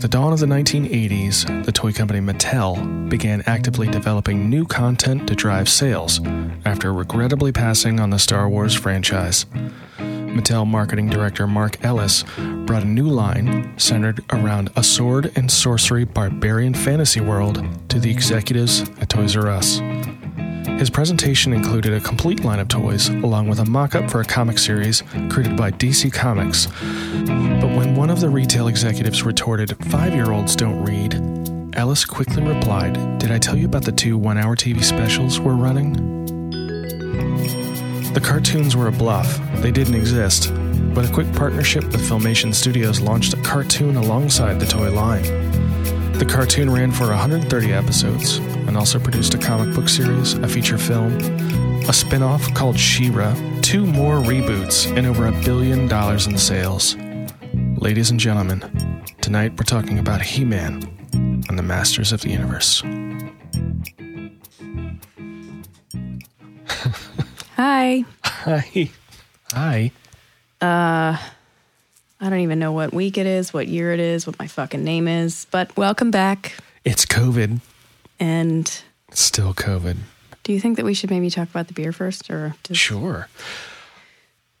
At the dawn of the 1980s, the toy company Mattel began actively developing new content to drive sales after regrettably passing on the Star Wars franchise. Mattel marketing director Mark Ellis brought a new line centered around a sword and sorcery barbarian fantasy world to the executives at Toys R Us. His presentation included a complete line of toys, along with a mock up for a comic series created by DC Comics. But when one of the retail executives retorted, Five year olds don't read, Ellis quickly replied, Did I tell you about the two one hour TV specials we're running? The cartoons were a bluff, they didn't exist, but a quick partnership with Filmation Studios launched a cartoon alongside the toy line. The cartoon ran for 130 episodes and also produced a comic book series, a feature film, a spin off called She Ra, two more reboots, and over a billion dollars in sales. Ladies and gentlemen, tonight we're talking about He Man and the Masters of the Universe. Hi. Hi. Hi. Uh, I don't even know what week it is, what year it is, what my fucking name is, but welcome back. It's COVID. And still COVID. do you think that we should maybe talk about the beer first or just Sure.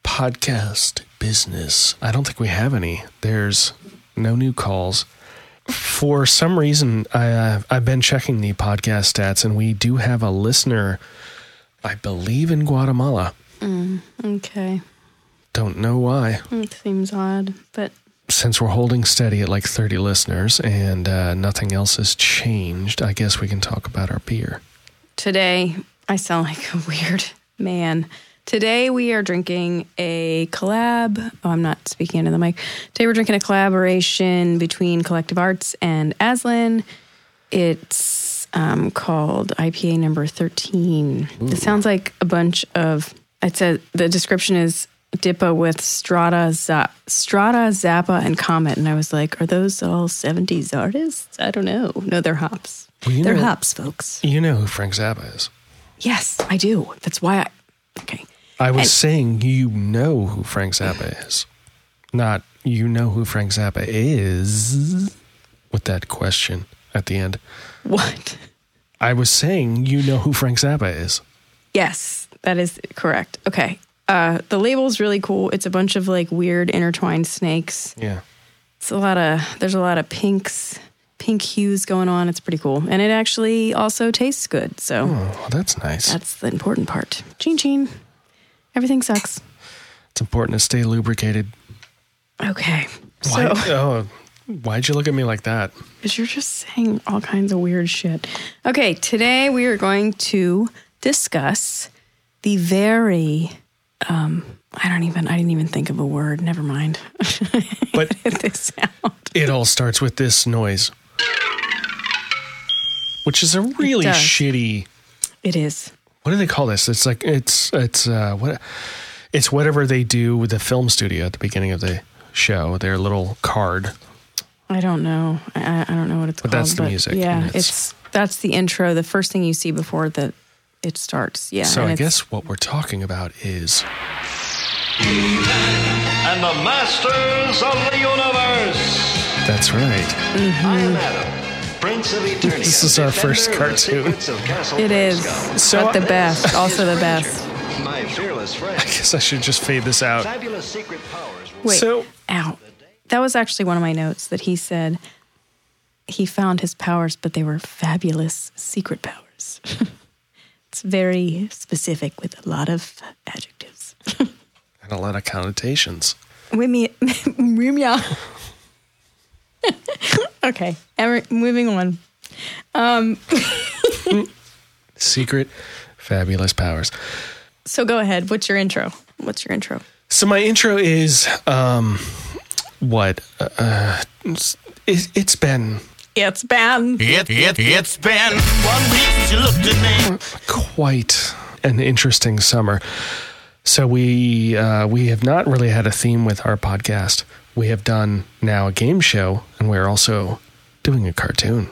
Podcast business. I don't think we have any. There's no new calls. For some reason, I, uh, I've been checking the podcast stats, and we do have a listener, I believe, in Guatemala. Okay. Don't know why. It seems odd, but Since we're holding steady at like 30 listeners and uh, nothing else has changed, I guess we can talk about our beer. today I sound like a weird man. Today we are drinking a collab. Oh, I'm not speaking into the mic. Today we're drinking a collaboration between Collective Arts and Aslan. It's um, called IPA number 13. It sounds like a bunch of. It says the description is Dippa with Strata, Za- Strata, Zappa, and Comet, and I was like, are those all 70s artists? I don't know. No, they're hops. Well, they're know- hops, folks. You know who Frank Zappa is. Yes, I do. That's why I. Okay. I was And- saying you know who Frank Zappa is, not you know who Frank Zappa is. With that question at the end, What? I was saying you know who Frank Zappa is. Yes, that is correct. Okay. Uh, the label's really cool. It's a bunch of like weird intertwined snakes. Yeah, It's a lot of, there's a lot of pinks, pink hues going on. It's pretty cool. And it actually also tastes good. So oh, that's nice. that's the important part. Chin chin. Everything sucks. it's important to stay lubricated. Okay. Why? So, oh, why'd you look at me like that? because you're just saying all kinds of weird shit. Okay. Today we are going to discuss the very, um, I don't even, I didn't even think of a word. Never mind. But this sound. it all starts with this noise, which is a really does. shitty. It is. What do they call this? It's like it's it's uh, what it's whatever they do with the film studio at the beginning of the show. Their little card. I don't know. I, I don't know what it's But called. that's the music, Yeah, it's, it's- that's the intro. The first thing you see before the it starts. Yeah. So I guess what we're talking about is and the masters of the universe. that's right. Mm-hmm. I am Adam, Prince of Eternia. This is our first defender of the cartoon. secrets of Castle it is. Grayskull. So but the best. Also the best. My fearless friend. I guess I should just fade this out. Fabulous secret powers. Wait. So- ow. That was actually one of my notes that he said he found his powers, but they were fabulous secret powers. it's very specific with a lot of adjectives. And a lot of connotations. Wimmy, okay, moving on. Um, Secret, fabulous powers. So go ahead. What's your intro? What's your intro? So my intro is um, what? Uh, it's, it's been It's bad. It, it, it's been one week since you looked at me. quite an interesting summer. So we uh, we have not really had a theme with our podcast. We have done now a game show, and we're also doing a cartoon.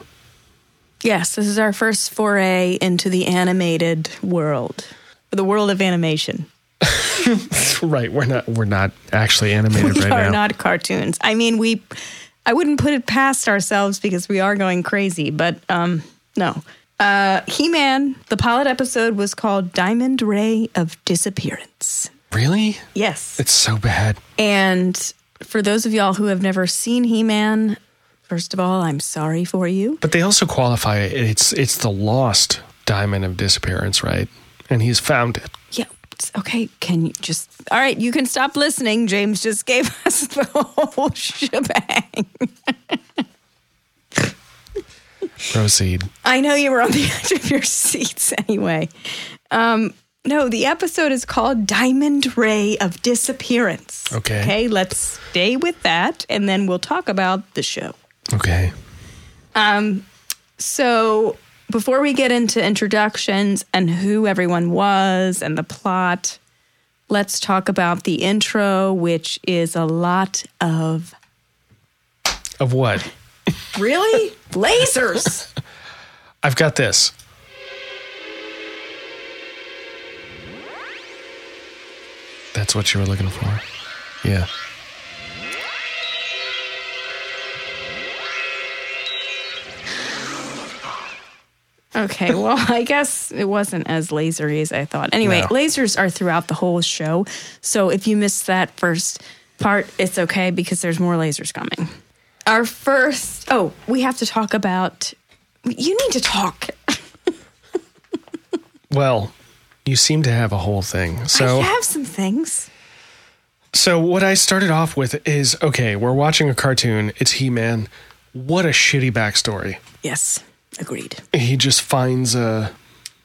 Yes, this is our first foray into the animated world, the world of animation. Right, we're not we're not actually animated We right are now. not cartoons. I mean, we. I wouldn't put it past ourselves because we are going crazy, but um, no. Uh, He Man, the pilot episode was called Diamond Ray of Disappearance. Really? Yes. It's so bad. And for those of y'all who have never seen He Man, first of all, I'm sorry for you. But they also qualify it. It's it's the lost diamond of disappearance, right? And he's found it. Yeah. Okay. Can you just. All right. You can stop listening. James just gave us the whole shebang. Proceed. I know you were on the edge of your seats anyway. Um, no, the episode is called Diamond Ray of Disappearance. Okay. Okay. Let's stay with that and then we'll talk about the show. Okay. Um, So, before we get into introductions and who everyone was and the plot, let's talk about the intro, which is a lot of Of what? really lasers. I've got this. That's what you were looking for. Yeah. Okay, well, I guess it wasn't as lasery as I thought. Anyway, No. lasers are throughout the whole show. So if you missed that first part, it's okay because there's more lasers coming. Our first, oh, we have to talk about. You need to talk. Well, you seem to have a whole thing. So I have some things. So what I started off with is okay, we're watching a cartoon, it's He-Man. What a shitty backstory. Yes, agreed. He just finds a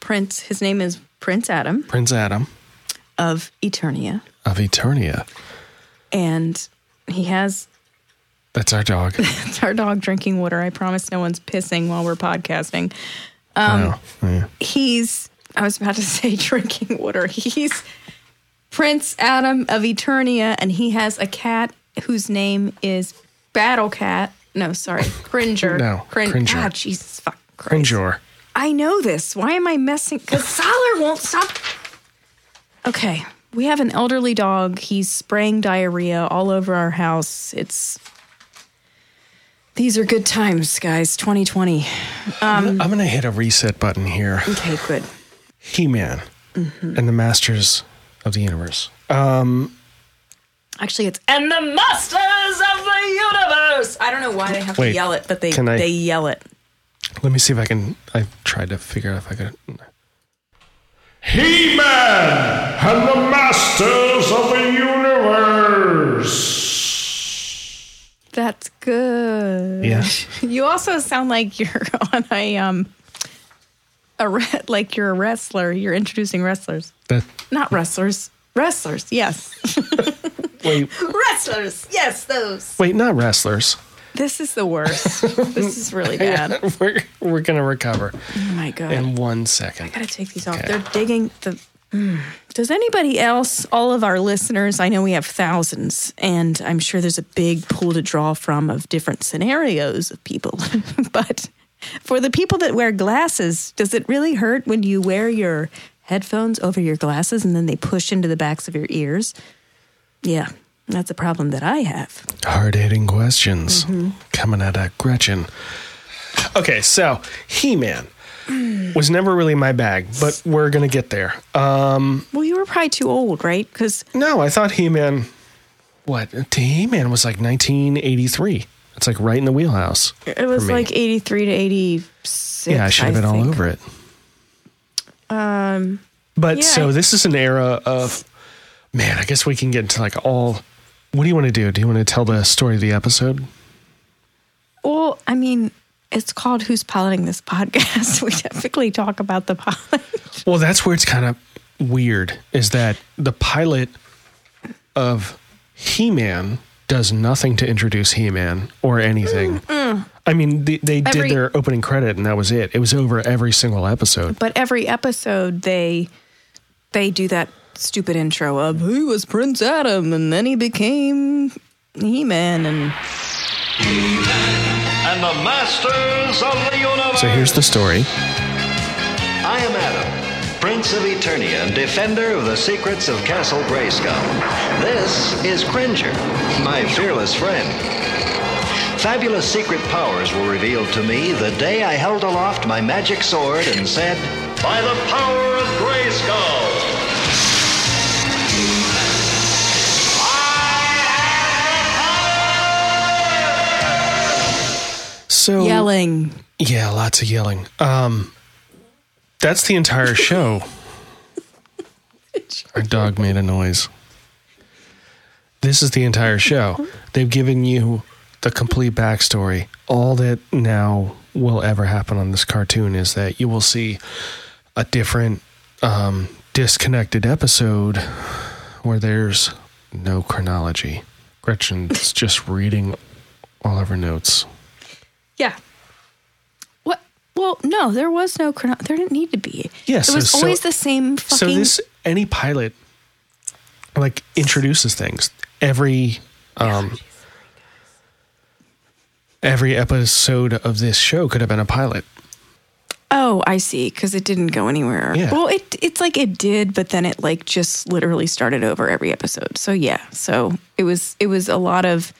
Prince, his name is Prince Adam Prince Adam of Eternia, of Eternia. and he has That's our dog. it's our dog drinking water. I promise no one's pissing while we're podcasting. wow. Yeah. he's I was about to say drinking water. He's Prince Adam of Eternia, and he has a cat whose name is Battle Cat. No, sorry, Cringer. No, Cringer. God, Jesus fuck. Christ. Cringer. I know this. Why am I messing? Because Solar won't stop. Okay, we have an elderly dog. He's spraying diarrhea all over our house. It's. These are good times, guys. 2020. I'm um, going to hit a reset button here. Okay, good. He-Man Mm-hmm. and the Masters of the Universe. Um, Actually, it's and the masters of the universe. I don't know why they have Wait, to yell it, but they can I- they yell it. Let me see if I can I tried to figure out if I could He Man and the Masters of the Universe. That's good. Yeah. You also sound like you're on a um a re- like you're a wrestler. You're introducing wrestlers, That not wrestlers. Wrestlers, yes. wait, wrestlers, yes, those. wait, not wrestlers. This is the worst. this is really bad. we're we're going to recover Oh my god. in 1 second. I gotta take these off. Okay. They're digging the. Mm. Does anybody else, all of our listeners, I know we have thousands, and I'm sure there's a big pool to draw from of different scenarios of people. but for the people that wear glasses, does it really hurt when you wear your headphones over your glasses and then they push into the backs of your ears? Yeah, that's a problem that I have. Hard hitting questions Mm-hmm. coming out of Gretchen. Okay, so He Man was never really my bag, but we're going to get there. Um, Well, you were probably too old, right? Because no, I thought He Man, what? He Man was like 1983. It's like right in the wheelhouse. it was like 83 to 86. yeah, I should have been all over it. Um, But Yeah, so this is an era of, man, I guess we can get into like all. What do you want to do? Do you want to tell the story of the episode? Well, I mean, it's called Who's Piloting This Podcast. We typically talk about the pilot. Well, that's where it's kind of weird is that the pilot of He Man does nothing to introduce He Man or anything. I mean, they, they Every- did their opening credit and that was it. It was over every single episode. But every episode, they they do that stupid intro of he was Prince Adam and then he became He Man and And the Masters of the Universe. So here's the story. I am Adam, Prince of Eternia and defender of the secrets of Castle Grayskull. This is Cringer, my fearless friend. fabulous secret powers were revealed to me the day I held aloft my magic sword and said, By the power of Grayskull. So Yelling. Yeah, lots of yelling. Um, that's the entire show. Our dog made a noise. This is the entire show. They've given you the complete backstory. All that now will ever happen on this cartoon is that you will see a different, um, disconnected episode where there's no chronology. Gretchen's just reading all of her notes. Yeah. What? Well, no, there was no chrono. There didn't need to be. Yeah, it so- was so- always the same fucking. So this any pilot like introduces things every um every episode of this show could have been a pilot. oh, I see. Because it didn't go anywhere. Yeah. Well, it it's like it did, but then it like just literally started over every episode. So yeah. So it was it was a lot of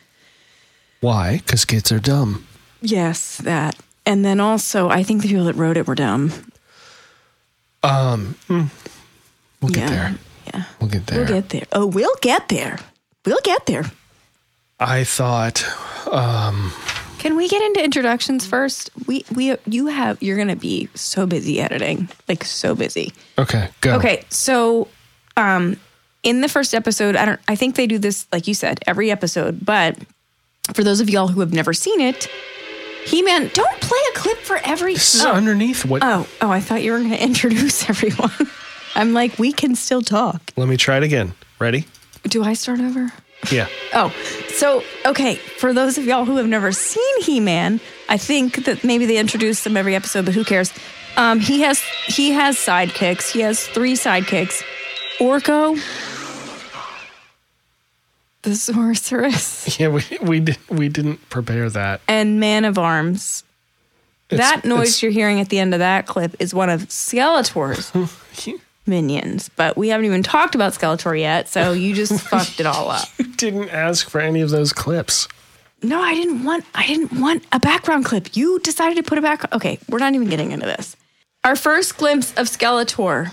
Why? Because kids are dumb. Yes that, and then also I think the people that wrote it were dumb. Um we'll get yeah. there. Yeah. We'll get there. We'll get there. Oh, we'll get there. We'll get there. I thought Um, Can we get into introductions first? We we you have you're gonna be so busy editing, like so busy. okay, go. Okay, so um in the first episode, I don't I think they do this like you said every episode, but for those of y'all who have never seen it, He-Man, don't play a clip for every This is oh. underneath what oh, oh, I thought you were going to introduce everyone. I'm like, we can still talk. Let me try it again. Ready? Do I start over? Yeah. Oh, so okay. For those of y'all who have never seen He Man, I think that maybe they introduced him every episode, but who cares? Um, he has he has sidekicks. He has three sidekicks: Orko, the sorceress, Yeah, we we did, we didn't prepare that. and Man of Arms. It's- that noise you're hearing at the end of that clip is one of Skeletor's minions, but we haven't even talked about Skeletor yet, so you just fucked it all up. You didn't ask for any of those clips. No, I didn't want I didn't want a background clip. You decided to put a back Okay, we're not even getting into this. Our first glimpse of Skeletor.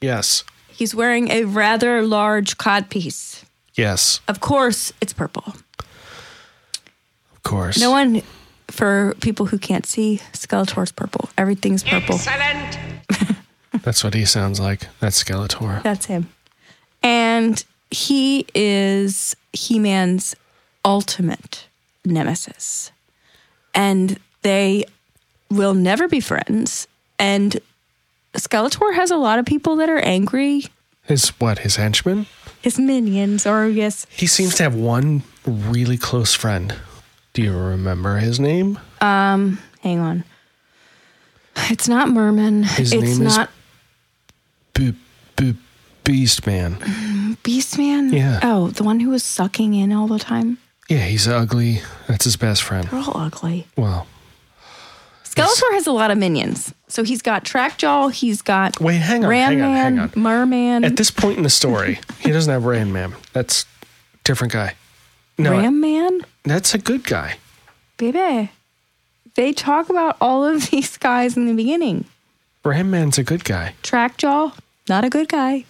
Yes. He's wearing a rather large codpiece. Yes. Of course, it's purple. Of course. No one for people who can't see, Skeletor's purple. Everything's purple. Excellent. That's what he sounds like. That's Skeletor. That's him. And he is He-Man's ultimate nemesis. And they will never be friends. And Skeletor has a lot of people that are angry. His what? His henchmen? His minions, or yes, He seems to have one really close friend. Do you remember his name? Um, hang on. It's not Merman. His it's name is- not B- B- Beast Man. Beastman. Yeah. Oh, the one who was sucking in all the time. Yeah, he's ugly. That's his best friend. They're all ugly. Well, Skeletor has a lot of minions. So he's got Trackjaw, he's got Wait, hang on, Ram hang on, Man, hang on. Merman, at this point in the story, he doesn't have Ram Man. That's different guy. No, Ram Man. that's a good guy. Baby, they talk about all of these guys in the beginning. Ram Man's a good guy. Trackjaw, not a good guy.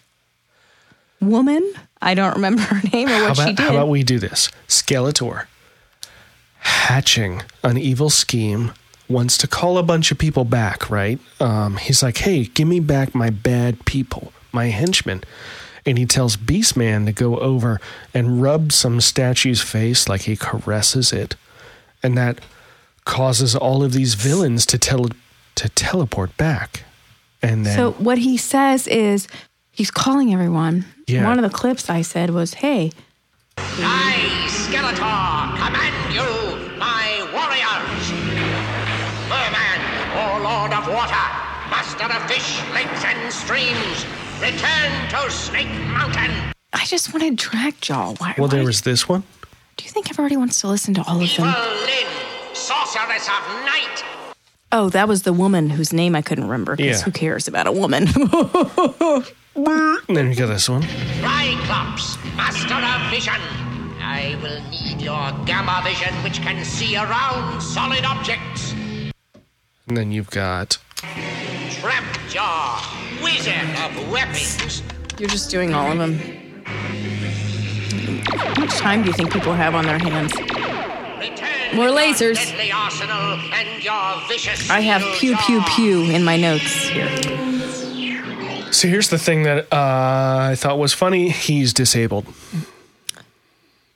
Woman, I don't remember her name or what she did. how about we do this? Skeletor, hatching an evil scheme, wants to call a bunch of people back, right? Um, he's like, hey, give me back my bad people, my henchmen. And he tells Beastman to go over and rub some statue's face like he caresses it. And that causes all of these villains to tele- to teleport back. And then so what he says is he's calling everyone. Yeah. One of the clips I said was, "Hey, I, Skeletor, command you, my warriors. Merman, O Lord of Water, Master of Fish, Lakes, and Streams, return to Snake Mountain. I just wanted Trackjaw. Why? well, why there was this one. Do you think everybody wants to listen to all of Evil them? Lyn, sorceress of night. Oh, that was the woman whose name I couldn't remember. Because Yeah. who cares about a woman? And then you got this one. Triclops, Master of Vision. I will need your gamma vision, which can see around solid objects. And then you've got Trapjaw, wizard of weapons. You're just doing all of them. How much time do you think people have on their hands? Return More lasers. Arsenal and your vicious I have pew pew jaw. pew in my notes here. So here's the thing that uh, I thought was funny. He's disabled.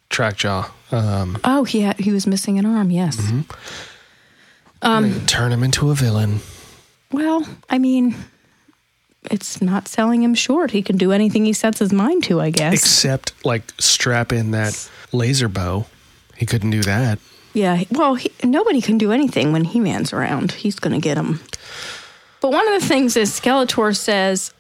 Trackjaw. Um, Oh, he had, he was missing an arm. Yes. Um, turn him into a villain. Well, I mean, it's not selling him short. He can do anything he sets his mind to, I guess. Except like strap in that laser bow. He couldn't do that. yeah. Well, he, nobody can do anything when He Man's around. He's going to get him. But one of the things is Skeletor says,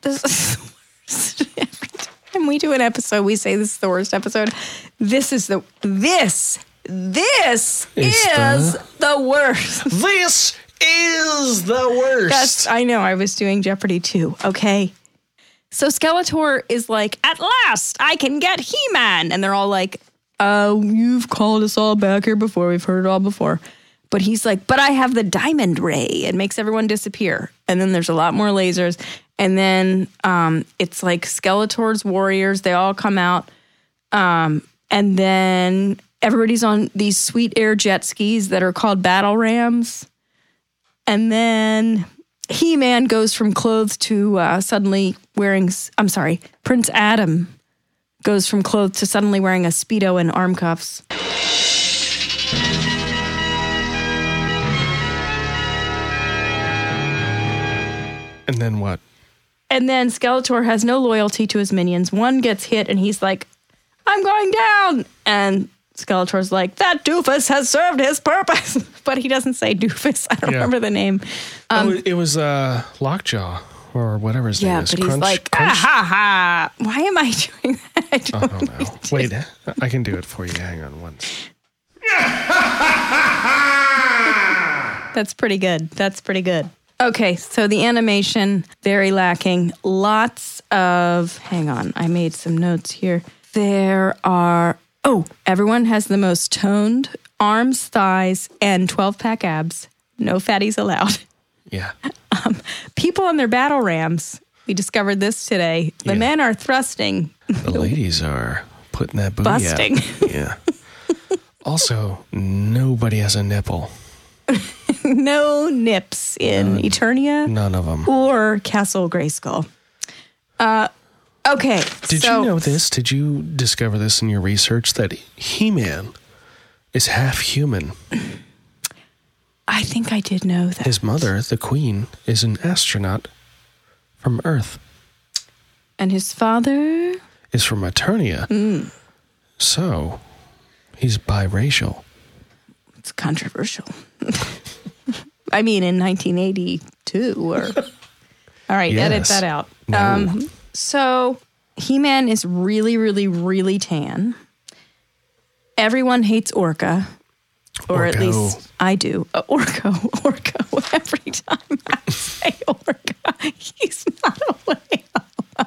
"This is the worst." Every time we do an episode, we say this is the worst episode. This is the this this Is is, the- worst. This is the worst. Yes, I know. I was doing Jeopardy too. Okay. So Skeletor is like, at last, I can get He Man. And they're all like, uh, you've called us all back here before. We've heard it all before. But he's like, but I have the diamond ray. It makes everyone disappear. And then there's a lot more lasers. And then um, it's like Skeletor's warriors. They all come out. Um, and then everybody's on these sweet air jet skis that are called battle rams. And then He Man goes from clothes to uh, suddenly wearing, I'm sorry, Prince Adam goes from clothes to suddenly wearing a Speedo and arm cuffs. and then what? And then Skeletor has no loyalty to his minions. One gets hit and he's like, I'm going down. And Skeletor's like, that doofus has served his purpose. but he doesn't say doofus. I don't Yeah. remember the name. oh, it was uh, Lockjaw or whatever his Yeah, name is. but he's Crunch- like, ah, ha ha. Why am I doing that? I don't, I don't know. Wait, I can do it for you. Hang on once. That's pretty good. That's pretty good. Okay, so the animation very lacking. Lots of hang on, I made some notes here. There are oh, everyone has the most toned arms, thighs, and 12 pack abs. No fatties allowed. Yeah. People on their battle rams. We discovered this today. The Yeah. men are thrusting, The ladies are putting that booty busting. out. Yeah. also, nobody has a nipple. no nips in Eternia None of them. or Castle Grayskull. Uh, okay. Did so- you know this? Did you discover this in your research that He Man is half human? I think I did know that. His mother, the Queen, is an astronaut from Earth, and his father? is from Eternia. Mm. So, he's biracial. It's controversial. I mean, in 1982 or. All right, edit that out. No. Um, so, He Man is really, really, really tan. Everyone hates Orca, or at least I do. Uh, Orko, Orco. Every time I say Orca, he's not a whale.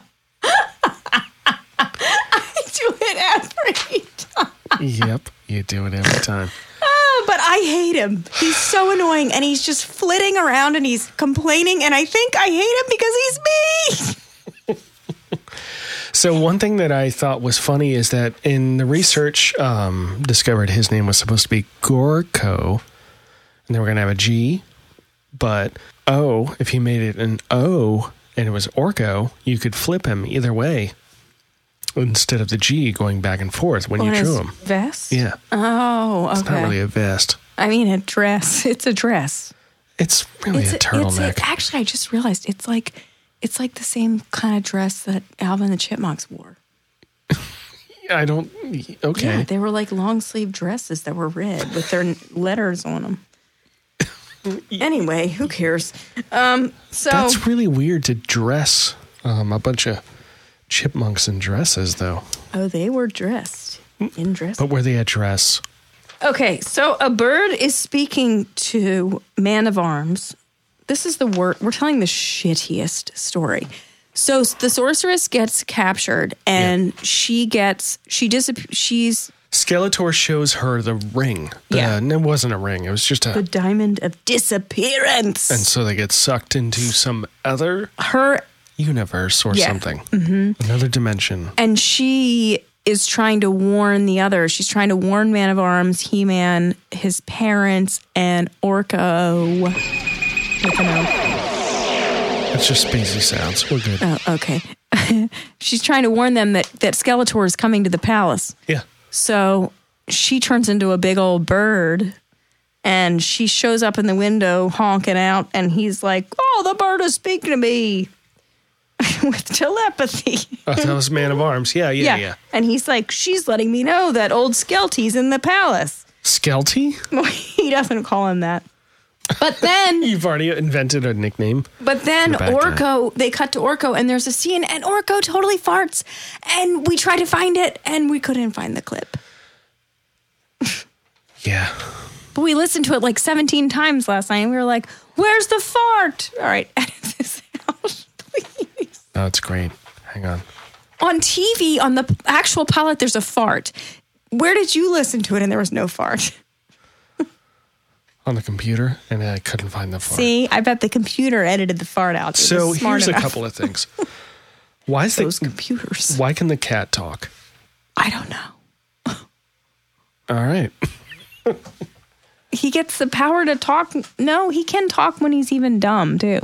I do it every time. yep, you do it every time. Oh, but I hate him. He's so annoying and he's just flitting around and he's complaining and I think I hate him because he's me. So one thing that I thought was funny is that in the research, um, discovered his name was supposed to be Gorko, and they were going to have a G, but O. If he made it an O and it was Orko, you could flip him either way instead of the G going back and forth when you On drew him. Vest? Yeah, Oh, okay. it's not really a vest. I mean, a dress. It's a dress. It's really It's a it's turtleneck. actually, I just realized it's like it's like the same kind of dress that Alvin and the Chipmunks wore. I don't. Okay. Yeah, they were like long sleeve dresses that were red with their letters on them. anyway, who cares? Um, so That's really weird to dress um, a bunch of chipmunks in dresses, though. oh, they were dressed in dress. But were they a dress? Okay, so a bird is speaking to Man of Arms. This is the word we're telling the shittiest story. So the sorceress gets captured, and she gets she disappears. She's Skeletor shows her the ring. The, Yeah. and It wasn't a ring. It was just a. the diamond of disappearance. and so they get sucked into some other her universe or Yeah. something. Mm-hmm. Another dimension. and she is trying to warn the others. She's trying to warn Man of Arms, He Man, his parents, and Orko. With an O. It's just spacey sounds. We're good. Oh, okay. She's trying to warn them that that Skeletor is coming to the palace. yeah. So she turns into a big old bird and she shows up in the window honking out and he's like, "Oh, the bird is speaking to me." With telepathy. Oh, that was Man of Arms. Yeah, yeah, yeah. And he's like, she's letting me know that old Skelty's in the palace. Skelty? he doesn't call him that. But then, You've already invented a nickname. but then You're a bad guy. Orko, they cut to Orko and there's a scene and Orko totally farts. And we tried to find it and we couldn't find the clip. Yeah. But we listened to it like 17 times last night and we were like, where's the fart? All right, edit this out, please. Oh, it's great. Hang on. On TV, on the actual pilot, there's a fart. Where did you listen to it and there was no fart? On the computer, and I couldn't find the fart. See, I bet the computer edited the fart out. It so here's enough. a couple of things. Why is those the computers. why can the cat talk? I don't know. All right. He gets the power to talk. No, he can talk when he's even dumb too.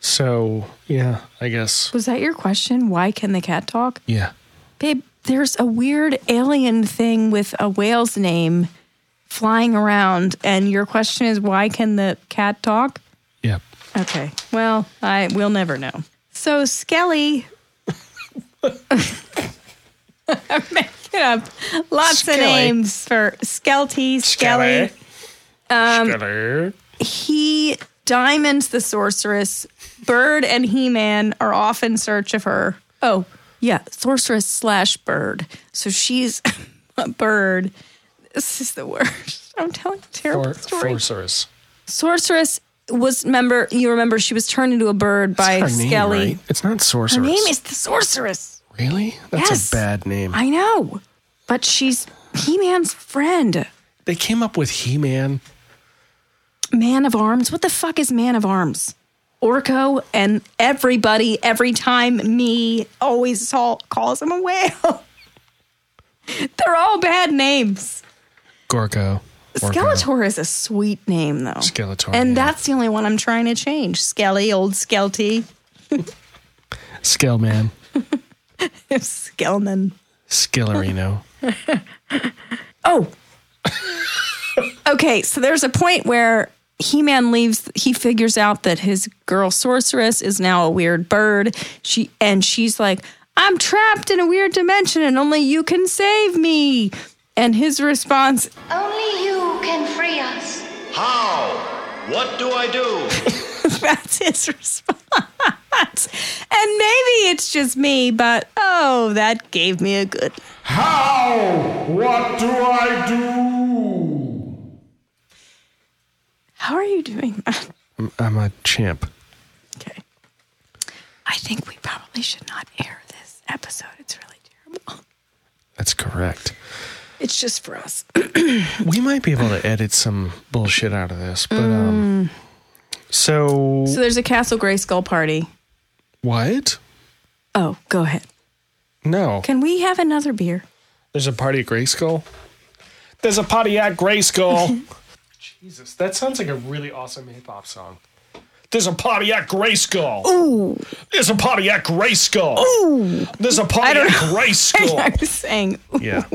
So yeah, I guess Was that your question? Why can the cat talk? yeah. Babe, there's a weird alien thing with a whale's name flying around, and your question is why can the cat talk? Yeah. Okay. Well, I we'll never know. So Skelly I'm making up lots Skelly. of names for Skelty, Skelly. Um, Skelly. He diamonds the sorceress. Bird and He Man are off in search of her. Oh, yeah, sorceress slash bird. So she's a bird. This is the worst. I'm telling a terrible Or story. sorceress. sorceress was remember you remember she was turned into a bird by Her name, Skelly. right? It's not sorceress. Her name is the sorceress. really. That's Yes. a bad name. I know, but she's He Man's friend. they came up with He-Man. Man of Arms. What the fuck is Man of Arms? Orko and everybody, every time me, always saw, calls him a whale. They're all bad names. Gorgo. Orko. Skeletor is a sweet name, though. Skeletor, And yeah. that's the only one I'm trying to change. Skelly, old Skelty, Skellman. Skellman. Skillerino. Oh. okay, so there's a point where He Man leaves. He figures out that his girl sorceress is now a weird bird. She and she's like, "I'm trapped in a weird dimension, and only you can save me." And his response, Only you can free us. How? What do I do? that's his response. And maybe it's just me, but oh, that gave me a good. How? What do I do? How are you doing that? I'm, I'm a champ. Okay. I think we probably should not air this episode. It's really terrible. That's correct. It's just for us. We might be able to edit some bullshit out of this, but um. So, So there's a Castle Gray Skull party. what? Oh, go ahead. No. Can we have another beer? There's a party at Grayskull. There's a party at Grayskull. Jesus, that sounds like a really awesome hip hop song. There's a party at Grayskull. Ooh. There's a party at Grayskull. Ooh. There's a party at I Grayskull. was saying, yeah.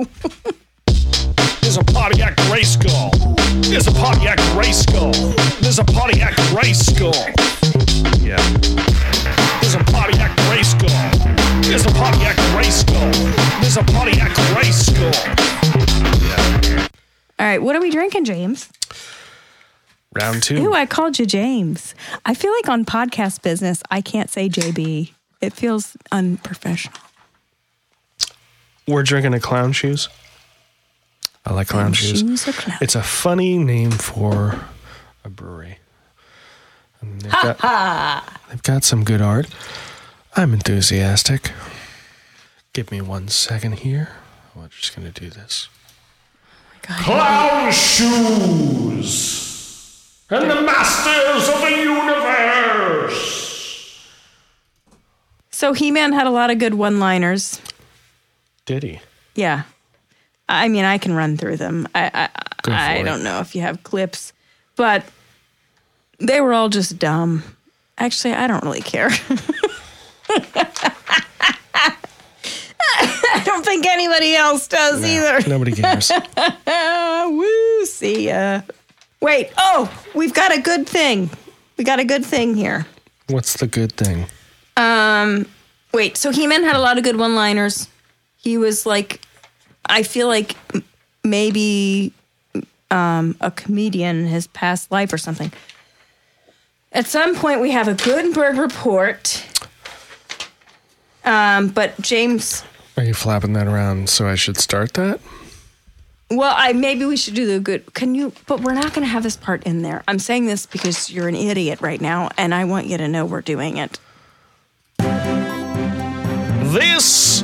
There's a party at Grayskull. There's a party at Grayskull. There's a party at Grayskull. Yeah. There's a party at Grayskull. There's a party at Grayskull. There's a party at Grayskull. all right, what are we drinking, James? Round two. Ooh, I called you James. I feel like on podcast business, I can't say JB. It feels unprofessional. We're drinking a clown shoes. I like clown shoes. Shoes clown? It's a funny name for a brewery. And they've, got, they've got some good art. I'm enthusiastic. Give me one second here. Oh, I'm just going to do this. Oh clown shoes. And the masters of the universe. So He Man had a lot of good one liners. Did he? Yeah. I mean, I can run through them. I I, I don't know if you have clips, but they were all just dumb. Actually, I don't really care. I don't think anybody else does either. Nobody cares. Woo, see ya. Wait, oh, we've got a good thing. We got a good thing here. What's the good thing? Um, wait, so He Man had a lot of good one liners. He was like, I feel like maybe um, a comedian in his past life or something. At some point, we have a Gutenberg report. Um, but James, Are you flapping that around so I should start that? well, I maybe we should do the good. Can you? But we're not going to have this part in there. I'm saying this because you're an idiot right now, and I want you to know we're doing it. This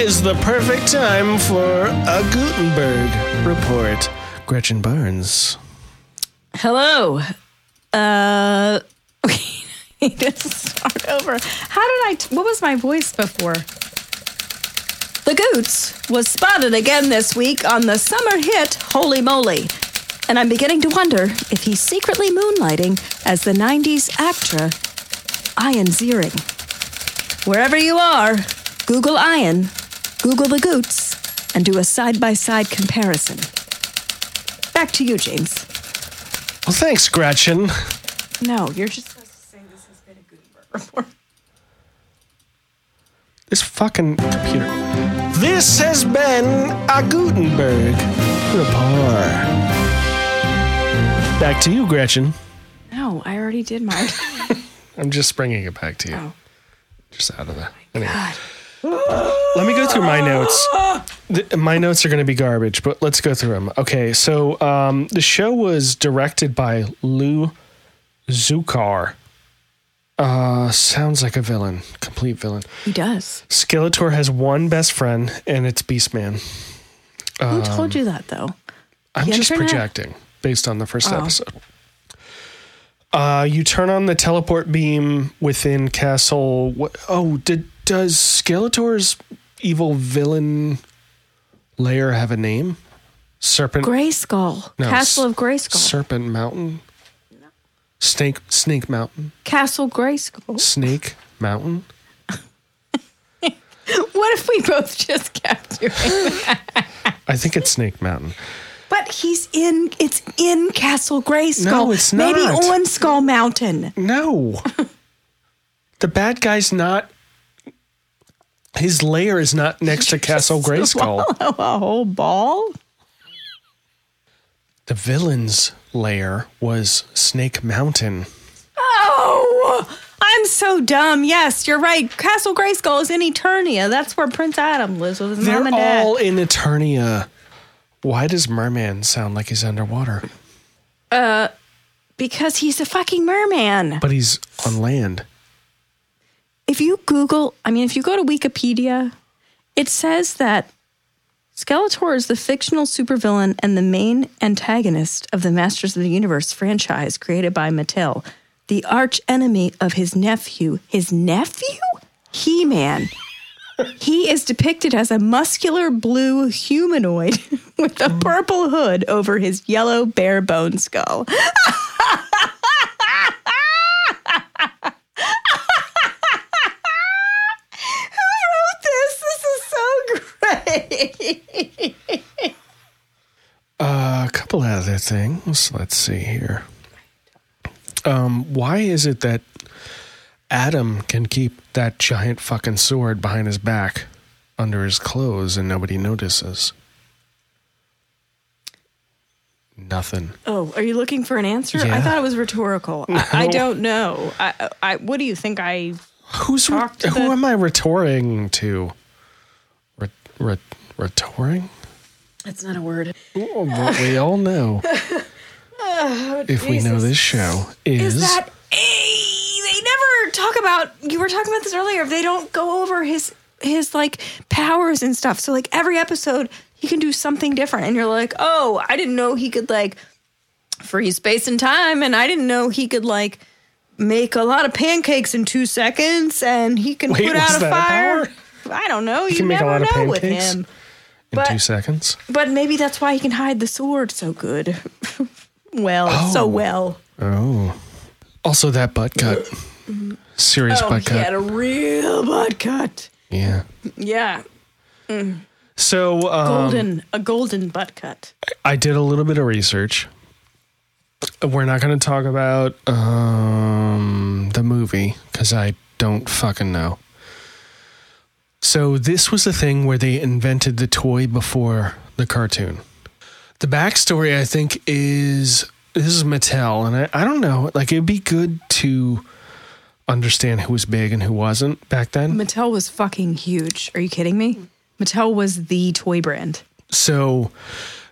is the perfect time for a Gutenberg report. Gretchen Barnes. Hello. Uh, we need to start over. How did I? T- what was my voice before? The Goots was spotted again this week on the summer hit Holy Moly. And I'm beginning to wonder if he's secretly moonlighting as the 90s actor Ian Ziering. Wherever you are, Google Ian, Google the Goots, and do a side by side comparison. Back to you, James. Well, thanks, Gretchen. No, you're just supposed to say this has been a Gutenberg report. This fucking computer. This has been a Gutenberg report. Back to you, Gretchen. No, I already did mine. I'm just bringing it back to you. Oh. Just out of the. Anyway. Let me go through my notes. The, my notes are going to be garbage, but let's go through them. Okay, so um, the show was directed by Lou Zukar. Uh, sounds like a villain, complete villain. he does. Skeletor has one best friend, and it's Beastman. Who told you that, though? I'm The just internet? projecting based on the first Oh. episode. Uh, you turn on the teleport beam within Castle. What, oh, did does Skeletor's evil villain lair have a name? Serpent. Grayskull. no, Castle of Grayskull. Serpent Mountain. Snake Snake Mountain. Castle Grayskull. Snake Mountain. What if we both just kept doing that? I think it's Snake Mountain. But he's in, it's in Castle Grayskull. No, it's not. Maybe on Skull Mountain. No. the bad guy's not. His lair is not next to Castle Grayskull. a whole ball? The villain's lair was Snake Mountain. Oh, I'm so dumb. Yes, you're right. Castle Grayskull is in Eternia. That's where Prince Adam lives with his They're mom and dad. all in Eternia. Why does Merman sound like he's underwater? Uh, because he's a fucking merman. But he's on land. If you Google, I mean, if you go to Wikipedia, it says that Skeletor is the fictional supervillain and the main antagonist of the Masters of the Universe franchise created by Mattel, the arch enemy of his nephew. His nephew? He Man. He is depicted as a muscular blue humanoid with a purple hood over his yellow bare bone skull. Who wrote this? This is so great. Uh, a couple other things. Let's see here. Um, why is it that Adam can keep that giant fucking sword behind his back under his clothes and nobody notices? Nothing. Oh, are you looking for an answer? I thought it was rhetorical. I, I don't know. I, I, what do you think? I Who's to who the- am I rhetoriting to? Ret, ret, rhetoriting? That's not a word. Oh, but we all know. Oh, if we know this show is, Is that a? They never talk about you were talking about this earlier. They don't go over his his like powers and stuff. So like every episode he can do something different and you're like, "Oh, I didn't know he could like freeze space and time and I didn't know he could like make a lot of pancakes in 2 seconds and he can Wait, put out a fire." power? I don't know. You can make a never lot of know with pancakes? him. In But- two seconds. But maybe that's why he can hide the sword so good. well, so Oh. well. Oh. Also, that butt cut. Serious Oh, butt he cut. had a real butt cut. yeah. Yeah, So, um, golden, a golden butt cut. I did a little bit of research. We're not going to talk about um, the movie because I don't fucking know. So, this was the thing where they invented the toy before the cartoon. The backstory, I think, is this is Mattel, and I, I don't know. Like, it'd be good to understand who was big and who wasn't back then. Mattel was fucking huge. Are you kidding me? Mattel was the toy brand. So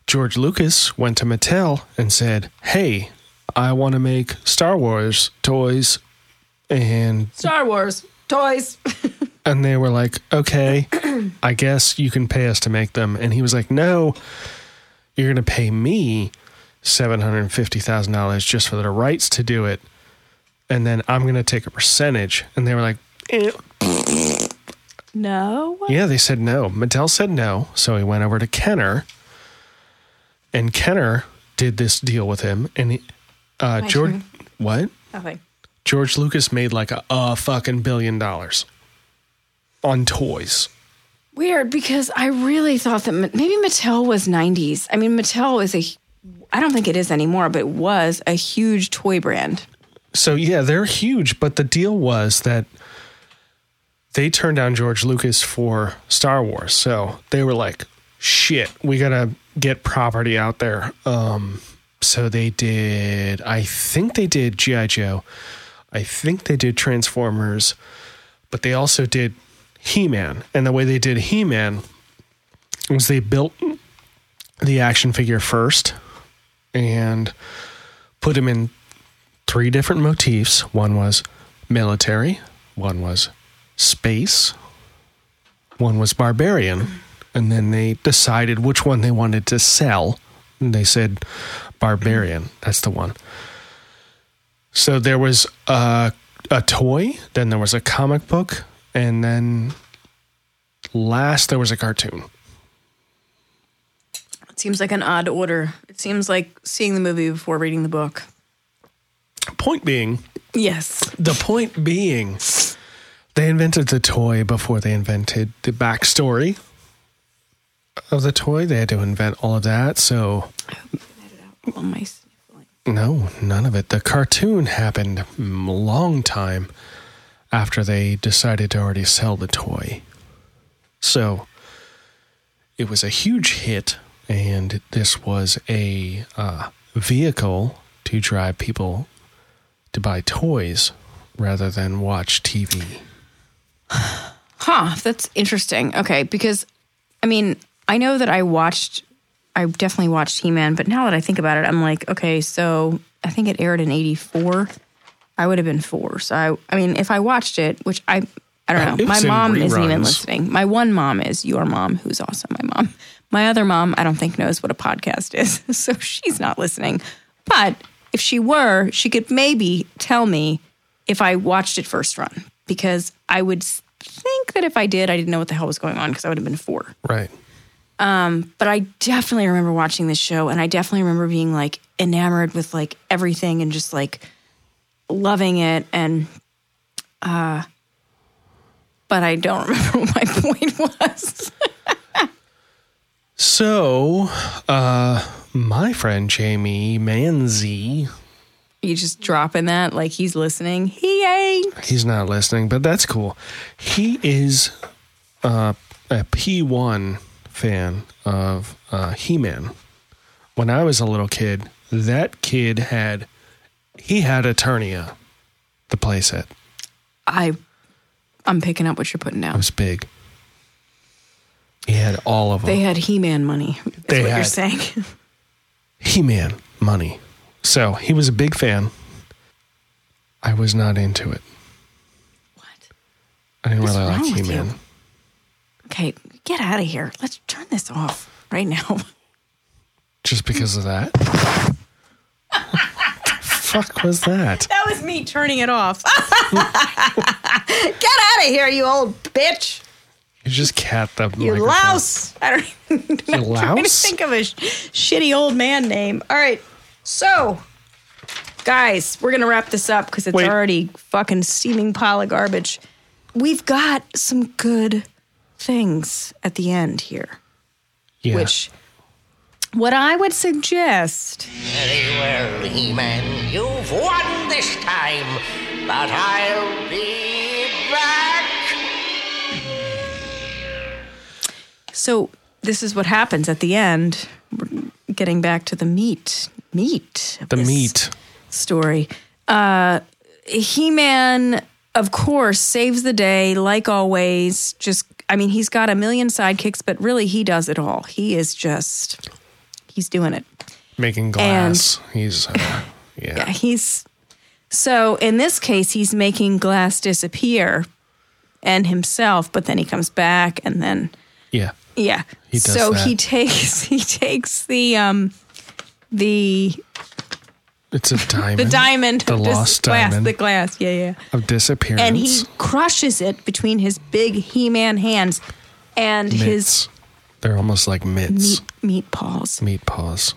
George Lucas went to Mattel and said, Hey, I want to make Star Wars toys. And Star Wars toys. and they were like, Okay, I guess you can pay us to make them. And he was like, No, you're gonna pay me seven hundred and fifty thousand dollars just for the rights to do it. And then I'm gonna take a percentage. And they were like, eh. No. Yeah, they said no. Mattel said no. So he went over to Kenner, and Kenner did this deal with him. And he, uh, My turn. what? Nothing. George Lucas made like a, a fucking billion dollars on toys. Weird because I really thought that maybe Mattel was 90s. I mean, Mattel is a, I don't think it is anymore, but it was a huge toy brand. So yeah, they're huge. But the deal was that they turned down George Lucas for Star Wars. So they were like, shit, we gotta get property out there. Um, so they did. I think they did GI Joe. I think they did Transformers, but they also did He Man. And the way they did He Man was they built the action figure first and put him in three different motifs. One was military, one was space, one was barbarian. And then they decided which one they wanted to sell. And they said barbarian. That's the one. So there was a, a toy, then there was a comic book, and then last there was a cartoon. It seems like an odd order. It seems like seeing the movie before reading the book. Point being, Yes. The point being, they invented the toy before they invented the backstory of the toy. They had to invent all of that. So, All my sniffling. No, none of it. The cartoon happened a long time after they decided to already sell the toy. So, it was a huge hit, and this was a uh, vehicle to drive people to buy toys rather than watch TV. Huh, that's interesting. Okay, because I mean, I know that I watched, I definitely watched He Man, but now that I think about it, I'm like, okay, so I think it aired in '84. I would have been four. So I, I mean, if I watched it, which I, I don't know, my mom isn't even listening. My one mom is your mom, who's also my mom. My other mom, I don't think knows what a podcast is, so she's not listening. But if she were, she could maybe tell me if I watched it first run because I would think that if I did, I didn't know what the hell was going on because I would have been four. Right. But I definitely remember watching this show and I definitely remember being like enamored with like everything and just like loving it and uh but I don't remember what my point was. So, uh, my friend Jamie Manzi, you just dropping that like he's listening. He ain't. he's not listening, but that's cool. He is uh, a P1 fan of uh, He Man. When I was a little kid, that kid had, he had Eternia, the playset. I I'm picking up what you're putting down. It was big. He had all of them. They had He-Man money. Is They what you're saying. He Man money. So he was a big fan. I was not into it. What? I didn't What's really like He Man. Okay, get out of here. Let's turn this off right now. Just because of that. fuck was that? That was me turning it off. get out of here, you old bitch. You just cat the You microphone. louse. I don't even You I'm trying to think of a sh- shitty old man name. All right. So, guys, we're going to wrap this up because it's Wait. already fucking steaming pile of garbage. We've got some good things at the end here, Yeah. which what I would suggest Very well, He-Man. You've won this time, but I'll be back. So this is what happens at the end. We're getting back to the meat, meat, of the this meat. story. Uh, He-Man, of course, saves the day like always. Just, I mean, he's got a million sidekicks, but really, he does it all. He is just, he's doing it. Making glass. He's uh, yeah. Yeah, he's so in this case, he's making glass disappear and himself, but then he comes back and then. Yeah. Yeah. He does so that. he takes he takes the um the It's a diamond. the diamond The lost glass diamond the glass yeah yeah of disappearance. and he crushes it between his big He-Man hands and his. They're almost like mitts. meat meat paws Meat paws.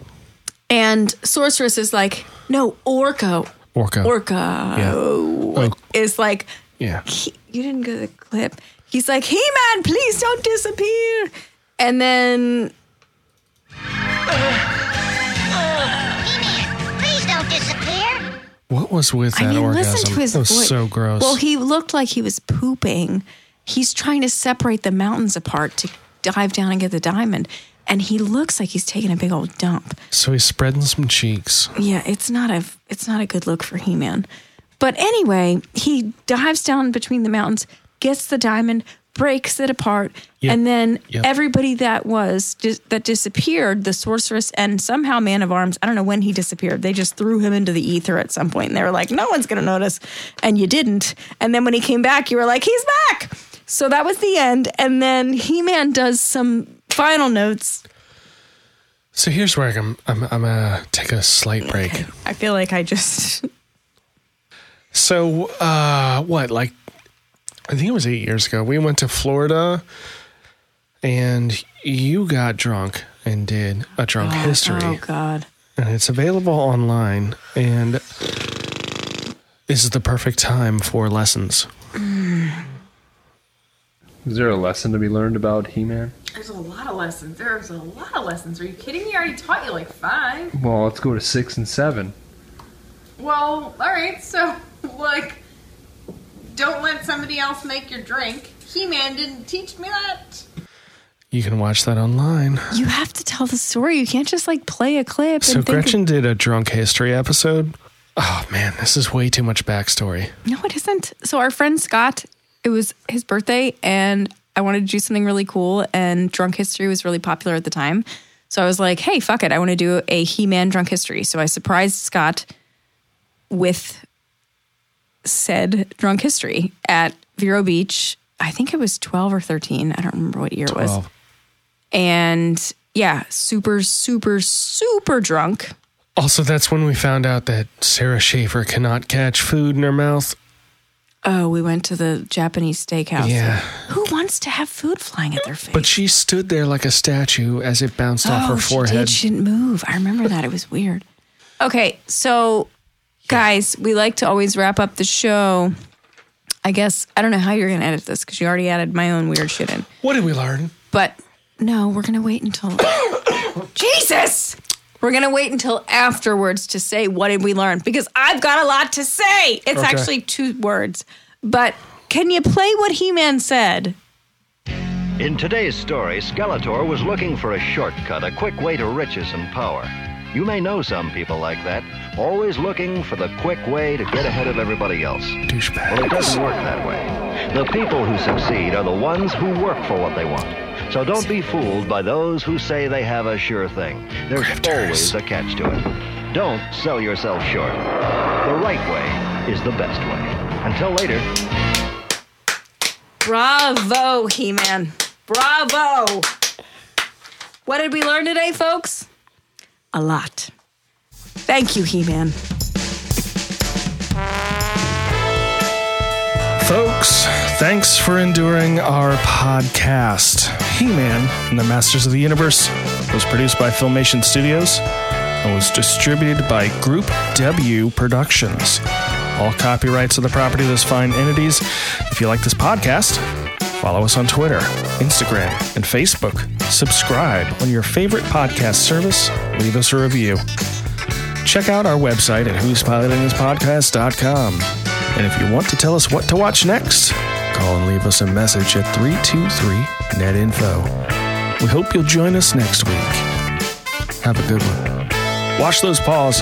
and sorceress is like no Orko Orko. Orko Yeah. Oh, is like yeah. he, you didn't get the clip. He's like, He Man, please don't disappear." And then He-Man, What was with that I mean, orgasm? listen to his that was voice. so gross. Well, he looked like he was pooping. He's trying to separate the mountains apart to dive down and get the diamond, and he looks like he's taking a big old dump. so he's spreading some cheeks. Yeah, it's not a it's not a good look for He-Man. But anyway, he dives down between the mountains, gets the diamond, breaks it apart, Yep. and then Yep. everybody that was dis- that disappeared, the sorceress and somehow Man of Arms, I don't know when he disappeared. They just threw him into the ether at some point, and they were like, "No one's going to notice," and you didn't. And then when he came back, you were like, "He's back!" So that was the end. And then He-Man does some final notes. So here's where I'm I'm I'm gonna take a slight break. I feel like I just So uh what, like I think it was eight years ago, we went to Florida and you got drunk and did a drunk oh, history. Oh God. and it's available online and this is the perfect time for lessons hmm. Is there a lesson to be learned about He-Man? There's a lot of lessons. There's a lot of lessons. Are you kidding me? I already taught you like five. Well, let's go to six and seven. Well, all right. So, like, don't let somebody else make your drink. He-Man didn't teach me that. you can watch that online You have to tell the story. You can't just like play a clip. so and think gretchen did a drunk history episode oh man this is way too much backstory no, it isn't. So our friend Scott, it was his birthday, and I wanted to do something really cool. And drunk history was really popular at the time. So I was like, "Hey, fuck it! I want to do a He-Man drunk history." So I surprised Scott with said drunk history at Vero Beach. I think it was twelve or thirteen. I don't remember what year it was. And yeah, super, super, super drunk. also that's when we found out that sarah schaefer cannot catch food in her mouth Oh, we went to the Japanese steakhouse. Yeah. Who wants to have food flying at their face? but she stood there like a statue as it bounced off oh, her She, forehead did. she didn't move. I remember that. It was weird. Okay, so guys, we like to always wrap up the show. I guess I don't know how you're going to edit this because you already added my own weird shit in. what did we learn But no, we're going to wait until Jesus. We're going to wait until afterwards to say what did we learn because I've got a lot to say. It's Okay. actually two words. But can you play what He-Man said? In today's story, Skeletor was looking for a shortcut, a quick way to riches and power. You may know some people like that, always looking for the quick way to get ahead of everybody else. Douchebags. Well, it doesn't work that way. The people who succeed are the ones who work for what they want. So don't be fooled by those who say they have a sure thing. There's Grifters. always a catch to it. Don't sell yourself short. The right way is the best way. Until later. Bravo, He Man. Bravo. What did we learn today, folks? A lot. Thank you, He Man. Folks, thanks for enduring our podcast. He Man and the Masters of the Universe was produced by Filmation Studios and was distributed by Group W Productions. All copyrights are the property of those fine entities. If you like this podcast, follow us on Twitter, Instagram, and Facebook. Subscribe on your favorite podcast service. Leave us a review. Check out our website at who'spilotingthispodcast.com. And if you want to tell us what to watch next, call and leave us a message at 323 net info. We hope you'll join us next week. Have a good one. Wash those paws.